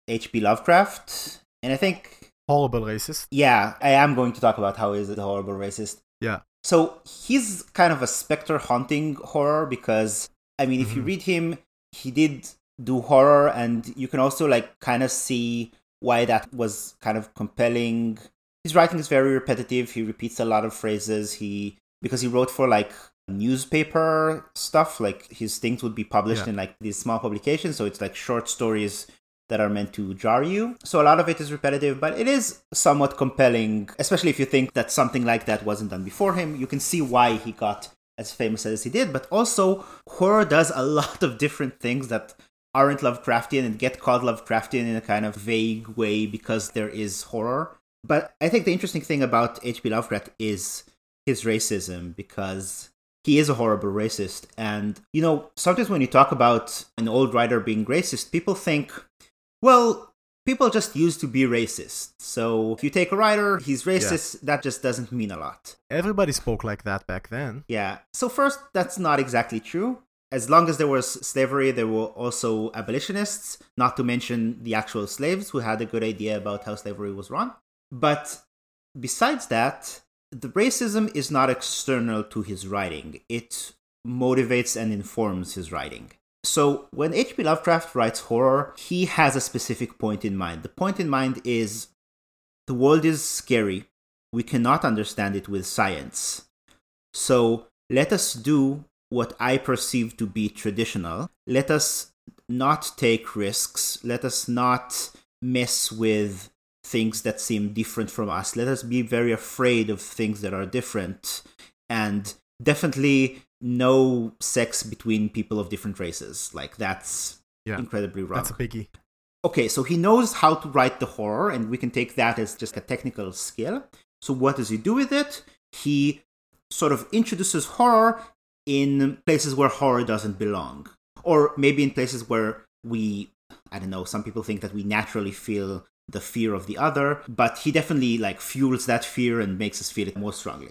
H.P. Lovecraft. And I think. Horrible racist. Yeah, I am going to talk about how is it a horrible racist. Yeah. So he's kind of a specter haunting horror because, I mean, if mm-hmm. you read him, he did do horror, and you can also, like, kind of see why that was kind of compelling. His writing is very repetitive. He repeats a lot of phrases. He because he wrote for like newspaper stuff like his things would be published yeah. in like these small publications so it's like short stories that are meant to jar you so a lot of it is repetitive but it is somewhat compelling especially if you think that something like that wasn't done before him you can see why he got as famous as he did but also horror does a lot of different things that aren't lovecraftian and get called lovecraftian in a kind of vague way because there is horror but i think the interesting thing about hp lovecraft is his racism because he is a horrible racist. And, you know, sometimes when you talk about an old writer being racist, people think, well, people just used to be racist. So if you take a writer, he's racist, yeah. that just doesn't mean a lot. Everybody spoke like that back then. Yeah. So, first, that's not exactly true. As long as there was slavery, there were also abolitionists, not to mention the actual slaves who had a good idea about how slavery was run. But besides that, the racism is not external to his writing, it motivates and informs his writing. So, when H.P. Lovecraft writes horror, he has a specific point in mind. The point in mind is the world is scary. We cannot understand it with science. So, let us do what I perceive to be traditional. Let us not take risks. Let us not mess with things that seem different from us. Let us be very afraid of things that are different. And definitely no sex between people of different races. Like that's Yeah. incredibly wrong. That's a biggie. Okay, so he knows how to write the horror, and we can take that as just a technical skill. So, what does he do with it? He sort of introduces horror in places where horror doesn't belong, or maybe in places where we, I don't know, some people think that we naturally feel the fear of the other, but he definitely like fuels that fear and makes us feel it more strongly.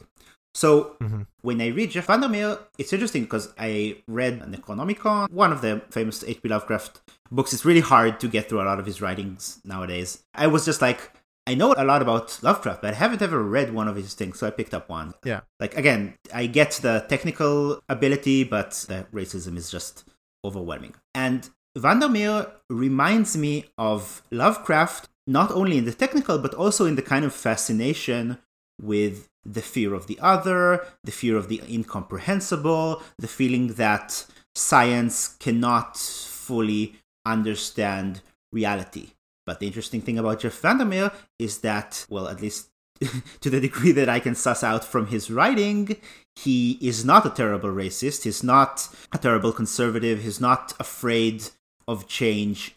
So Mm-hmm. when I read Jeff Vandermeer, it's interesting because I read Necronomicon, one of the famous H.P. Lovecraft books. It's really hard to get through a lot of his writings nowadays. I was just like, I know a lot about Lovecraft, but I haven't ever read one of his things, so I picked up one. Yeah. Like again, I get the technical ability, but the racism is just overwhelming. And Vandermeer reminds me of Lovecraft, not only in the technical, but also in the kind of fascination with the fear of the other, the fear of the incomprehensible, the feeling that science cannot fully understand reality. But the interesting thing about Jeff Vandermeer is that, well, at least to the degree that I can suss out from his writing, he is not a terrible racist. He's not a terrible conservative. He's not afraid of change.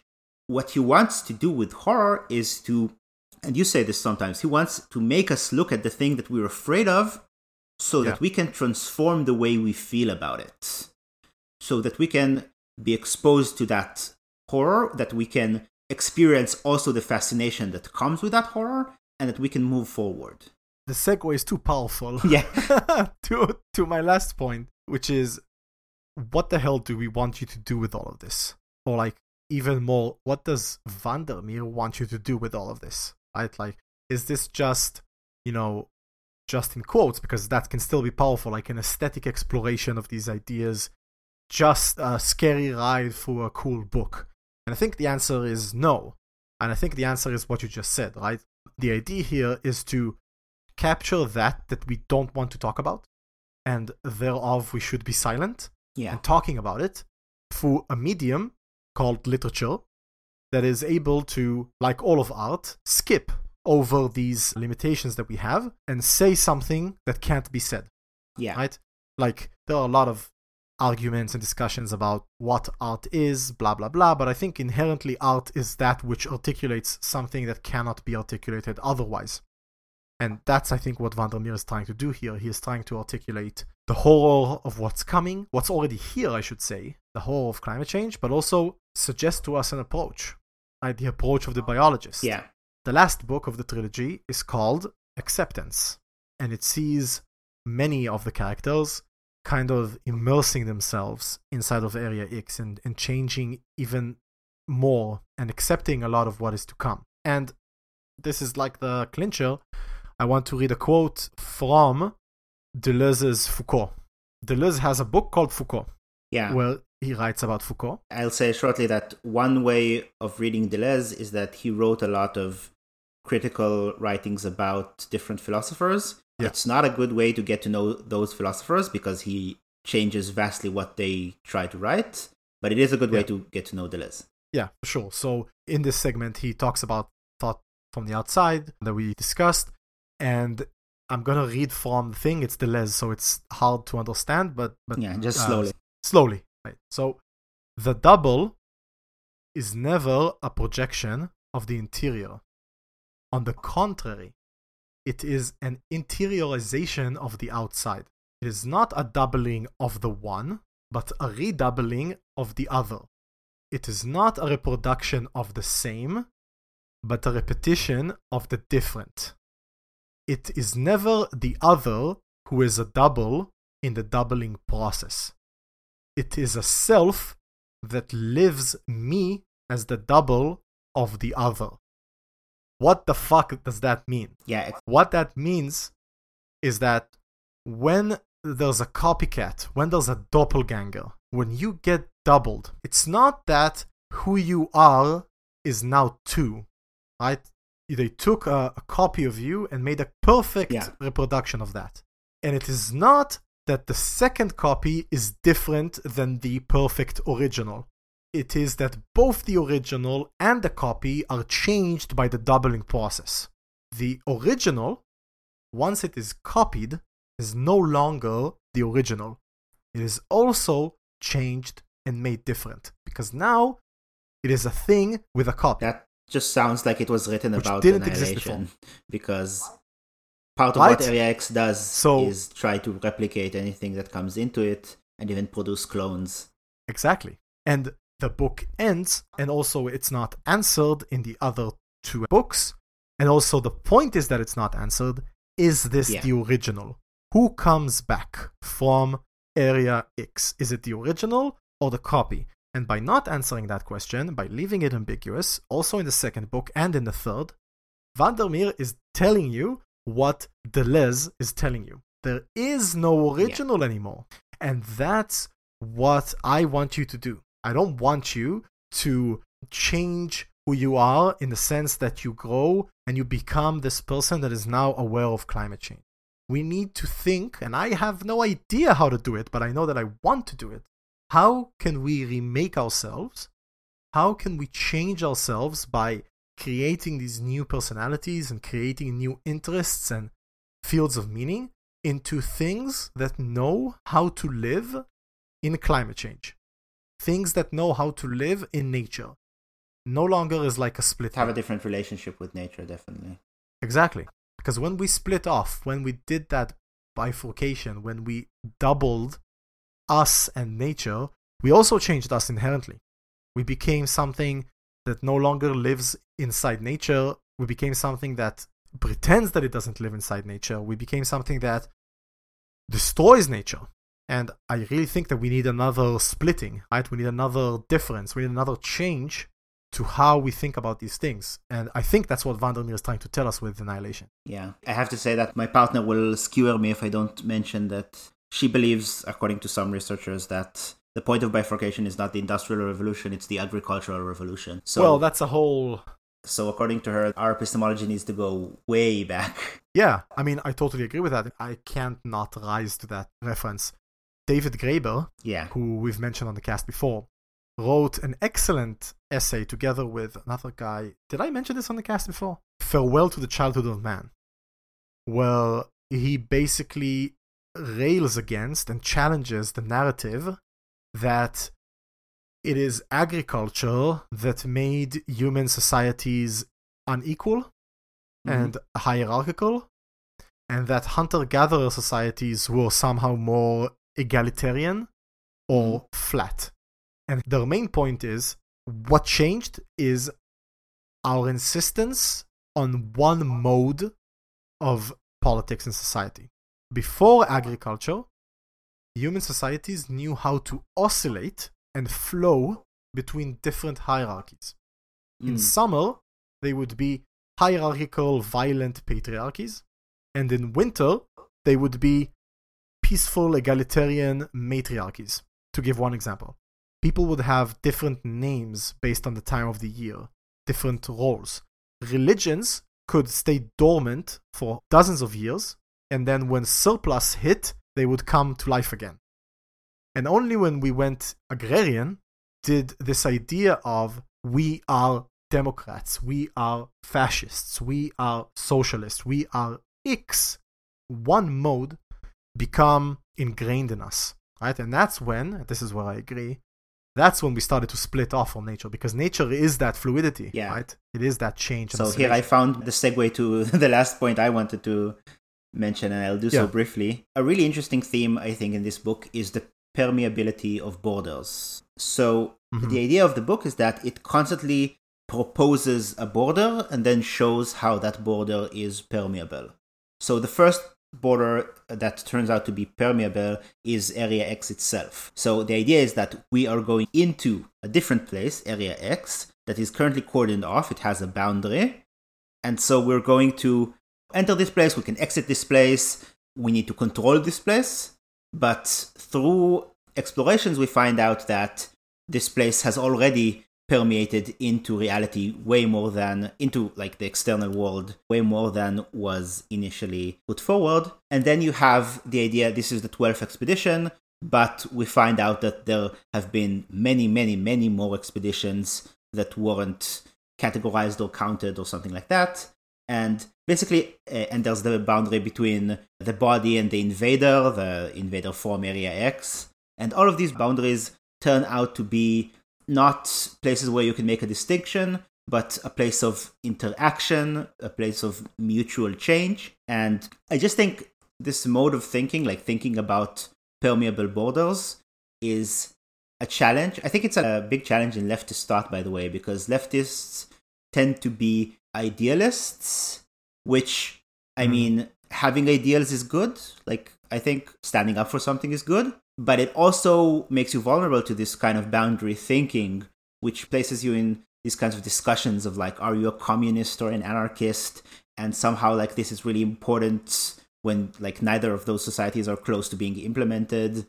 What he wants to do with horror is to, and you say this sometimes, he wants to make us look at the thing that we're afraid of so Yeah. that we can transform the way we feel about it. So that we can be exposed to that horror, that we can experience also the fascination that comes with that horror, and that we can move forward. The segue is too powerful. Yeah. to to my last point, which is what the hell do we want you to do with all of this? Or like even more, what does Vandermeer want you to do with all of this? Right? Like, is this just, you know, just in quotes, because that can still be powerful, like an aesthetic exploration of these ideas, just a scary ride through a cool book? And I think the answer is no. And I think the answer is what you just said, right? The idea here is to capture that that we don't want to talk about, and thereof we should be silent Yeah. and talking about it through a medium called literature that is able to, like all of art, skip over these limitations that we have and say something that can't be said, Yeah. right? Like, there are a lot of arguments and discussions about what art is, blah, blah, blah, but I think inherently art is that which articulates something that cannot be articulated otherwise. And that's, I think, what Vandermeer is trying to do here. He is trying to articulate the horror of what's coming, what's already here, I should say, the whole of climate change, but also suggest to us an approach, like The approach of the biologist. Yeah. The last book of the trilogy is called Acceptance, and it sees many of the characters kind of immersing themselves inside of Area X and, and changing even more and accepting a lot of what is to come. And this is like the clincher. I want to read a quote from Deleuze's Foucault. Deleuze has a book called Foucault, Yeah. where he writes about Foucault. I'll say shortly that one way of reading Deleuze is that he wrote a lot of critical writings about different philosophers. Yeah. It's not a good way to get to know those philosophers because he changes vastly what they try to write, but it is a good way to get to know Deleuze. Yeah, for sure. So in this segment, he talks about thought from the outside that we discussed, and I'm gonna read from the thing. It's Deleuze, so it's hard to understand, but but Yeah, just uh, slowly. Right. So the double is never a projection of the interior. On the contrary, it is an interiorization of the outside. It is not a doubling of the one, but a redoubling of the other. It is not a reproduction of the same, but a repetition of the different. It is never the other who is a double in the doubling process. It is a self that lives me as the double of the other. What the fuck does that mean? Yeah, What that means is that when there's a copycat, when there's a doppelganger, when you get doubled, it's not that who you are is now two, right? They took a, a copy of you and made a perfect Yeah. reproduction of that. And it is not that the second copy is different than the perfect original. It is that both the original and the copy are changed by the doubling process. The original, once it is copied, is no longer the original. It is also changed and made different because now It is a thing with a copy. That just sounds like it was written Which about didn't exist annihilation because part of Right? what Area X does So- is try to replicate anything that comes into it and even produce clones. Exactly. And the book ends, and also it's not answered in the other two books. And also, the point is that it's not answered. Is this Yeah. the original? Who comes back from Area X? Is it the original or the copy? And by not answering that question, by leaving it ambiguous, also in the second book and in the third, Vandermeer is telling you what Deleuze is telling you. There is no original anymore. And that's what I want you to do. I don't want you to change who you are in the sense that you grow and you become this person that is now aware of climate change. We need to think, and I have no idea how to do it, but I know that I want to do it. How can we remake ourselves? How can we change ourselves by creating these new personalities and creating new interests and fields of meaning into things that know how to live in climate change? Things that know how to live in nature. No longer is like a split. Have a different relationship with nature, definitely. Exactly. Because when we split off, when we did that bifurcation, when we doubled us and nature, we also changed us inherently. We became something that no longer lives inside nature. We became something that pretends that it doesn't live inside nature. We became something that destroys nature. And I really think that we need another splitting, right? We need another difference. We need another change to how we think about these things. And I think that's what Vandermeer is trying to tell us with Annihilation. Yeah. I have to say that my partner will skewer me if I don't mention that she believes, according to some researchers, that the point of bifurcation is not the industrial revolution, it's the agricultural revolution. So, well, that's a whole. So according to her, our epistemology needs to go way back. Yeah, I mean, I totally agree with that. I can't not rise to that reference. David Graeber, Yeah. who we've mentioned on the cast before, wrote an excellent essay together with another guy. Did I mention this on the cast before? Farewell to the Childhood of Man, Well, he basically rails against and challenges the narrative that it is agriculture that made human societies unequal mm-hmm. and hierarchical, and that hunter gatherer societies were somehow more egalitarian or mm-hmm. flat. And their main point is what changed is our insistence on one mode of politics and society. Before agriculture, human societies knew how to oscillate and flow between different hierarchies. In Mm. summer, they would be hierarchical, violent patriarchies, and in winter, they would be peaceful, egalitarian matriarchies. To give one example, people would have different names based on the time of the year, different roles. Religions could stay dormant for dozens of years, and then when surplus hit, they would come to life again. And only when we went agrarian did this idea of we are Democrats, we are fascists, we are socialists, we are X, one mode become ingrained in us, right? And that's when, this is where I agree, that's when we started to split off from nature because nature is that fluidity, Yeah. right? It is that change. So here I found the segue to the last point I wanted to mention, and I'll do so briefly. A really interesting theme, I think, in this book is the permeability of borders. So Mhm. the idea of the book is that it constantly proposes a border and then shows how that border is permeable. So the first border that turns out to be permeable is area X itself. So the idea is that we are going into a different place, area X, that is currently cordoned off. It has a boundary. And so we're going to enter this place, we can exit this place, we need to control this place. But through explorations, we find out that this place has already permeated into reality way more than into like the external world way more than was initially put forward. And then you have the idea this is the 12th expedition but we find out that there have been many many many more expeditions that weren't categorized or counted or something like that and basically uh, and there's the boundary between the body and the invader the invader form area x and all of these boundaries turn out to be not places where you can make a distinction, but a place of interaction, a place of mutual change. And I just think this mode of thinking, like thinking about permeable borders, is a challenge. I think it's a big challenge in leftist thought, by the way, because leftists tend to be idealists, which, I mm. mean, having ideals is good. Like, I think standing up for something is good, but it also makes you vulnerable to this kind of boundary thinking, which places you in these kinds of discussions of like, are you a communist or an anarchist? And somehow, like, this is really important when like neither of those societies are close to being implemented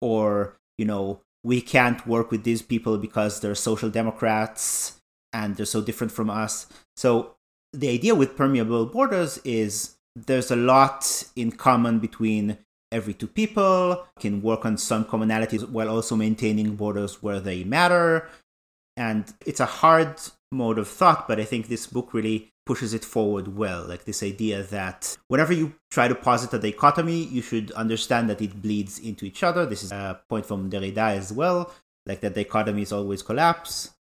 or you know we can't work with these people because they're social democrats and they're so different from us so the idea with permeable borders is there's a lot in common between every two people can work on some commonalities while also maintaining borders where they matter and it's a hard mode of thought but i think this book really pushes it forward well. Like this idea that whenever you try to posit a dichotomy, you should understand that it bleeds into each other. This is a point from Derrida as well. Like that dichotomies always collapse.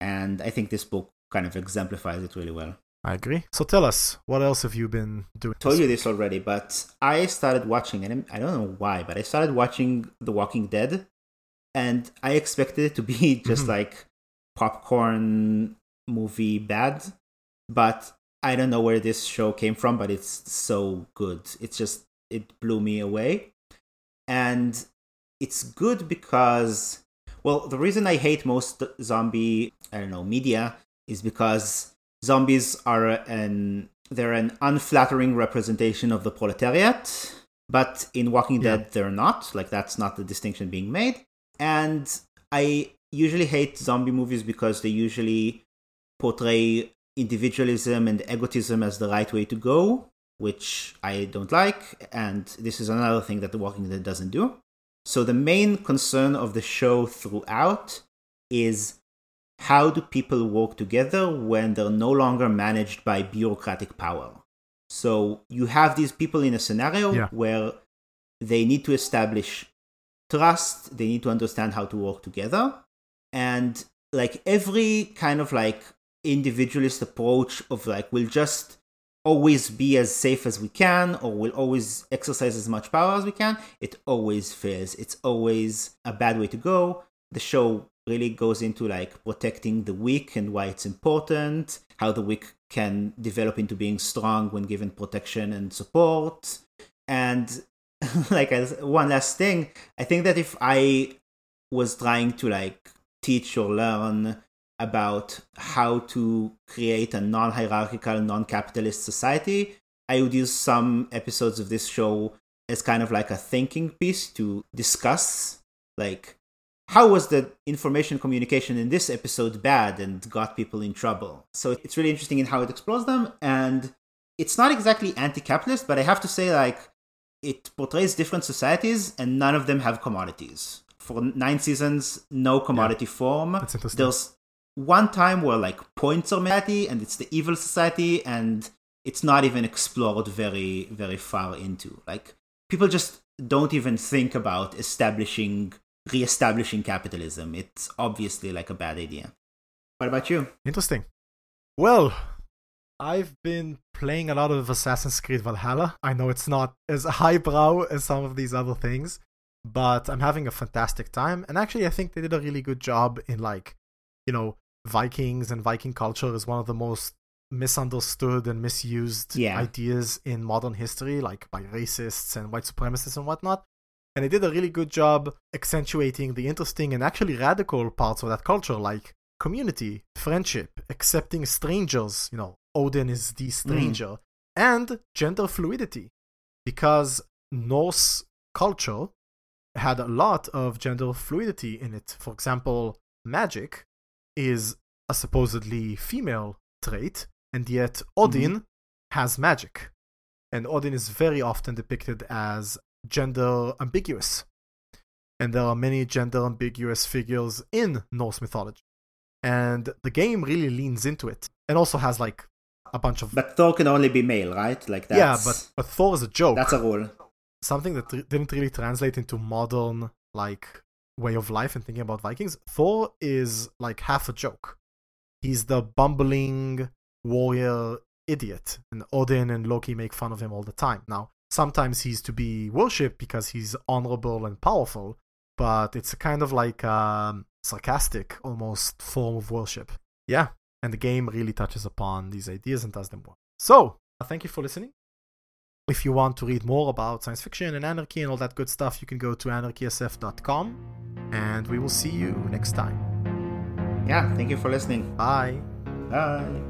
And I think this book kind of exemplifies it really well. I agree. So tell us, what else have you been doing? I told you this already, but I started watching, and I don't know why, but I started watching The Walking Dead, and I expected it to be just mm-hmm. like popcorn movie bad, but I don't know where this show came from, but it's so good. It's just it blew me away. And it's good because well, the reason I hate most zombie, I don't know, media is because zombies are an they're an unflattering representation of the proletariat, but in Walking yeah. Dead they're not. Like that's not the distinction being made. And I usually hate zombie movies because they usually portray individualism and egotism as the right way to go, which I don't like, and this is another thing that The Walking Dead doesn't do. So the main concern of the show throughout is how do people work together when they're no longer managed by bureaucratic power? So you have these people in a scenario yeah. where they need to establish trust, they need to understand how to work together. And like every kind of like individualist approach of like we'll just always be as safe as we can or we'll always exercise as much power as we can it always fails it's always a bad way to go the show really goes into like protecting the weak and why it's important how the weak can develop into being strong when given protection and support. And like as one last thing i think that if i was trying to like teach or learn about how to create a non hierarchical, non capitalist society, I would use some episodes of this show as kind of like a thinking piece to discuss, like, how was the information communication in this episode bad and got people in trouble? So it's really interesting in how it explores them. And it's not exactly anti capitalist, but I have to say, like, it portrays different societies and none of them have commodities. For nine seasons, no commodity yeah, form. That's interesting. There's one time where like points are made and it's the evil society and it's not even explored very very far into like people just don't even think about establishing re-establishing capitalism it's obviously like a bad idea what about you interesting well I've been playing a lot of Assassin's Creed Valhalla. I know it's not as highbrow as some of these other things, but I'm having a fantastic time. And actually, I think they did a really good job in like, you know, Vikings and Viking culture is one of the most misunderstood and misused yeah. ideas in modern history, like by racists and white supremacists and whatnot. And they did a really good job accentuating the interesting and actually radical parts of that culture, like community, friendship, accepting strangers. You know, Odin is the stranger, mm. and gender fluidity, because Norse culture had a lot of gender fluidity in it. For example, magic is a supposedly female trait, and yet Odin mm-hmm. has magic. And Odin is very often depicted as gender ambiguous. And there are many gender ambiguous figures in Norse mythology. And the game really leans into it. And also has like a bunch of. But Thor can only be male, right? Like that. Yeah, but, but Thor is a joke. That's a rule. Something that didn't really translate into modern, like, way of life and thinking about Vikings, Thor is like half a joke. He's the bumbling warrior idiot, and Odin and Loki make fun of him all the time. Now, sometimes he's to be worshipped because he's honorable and powerful, but it's a kind of like um, sarcastic, almost form of worship. Yeah, and the game really touches upon these ideas and does them well. So, uh, thank you for listening. If you want to read more about science fiction and anarchy and all that good stuff, you can go to anarchysf.com and we will see you next time. Yeah, thank you for listening. Bye. Bye.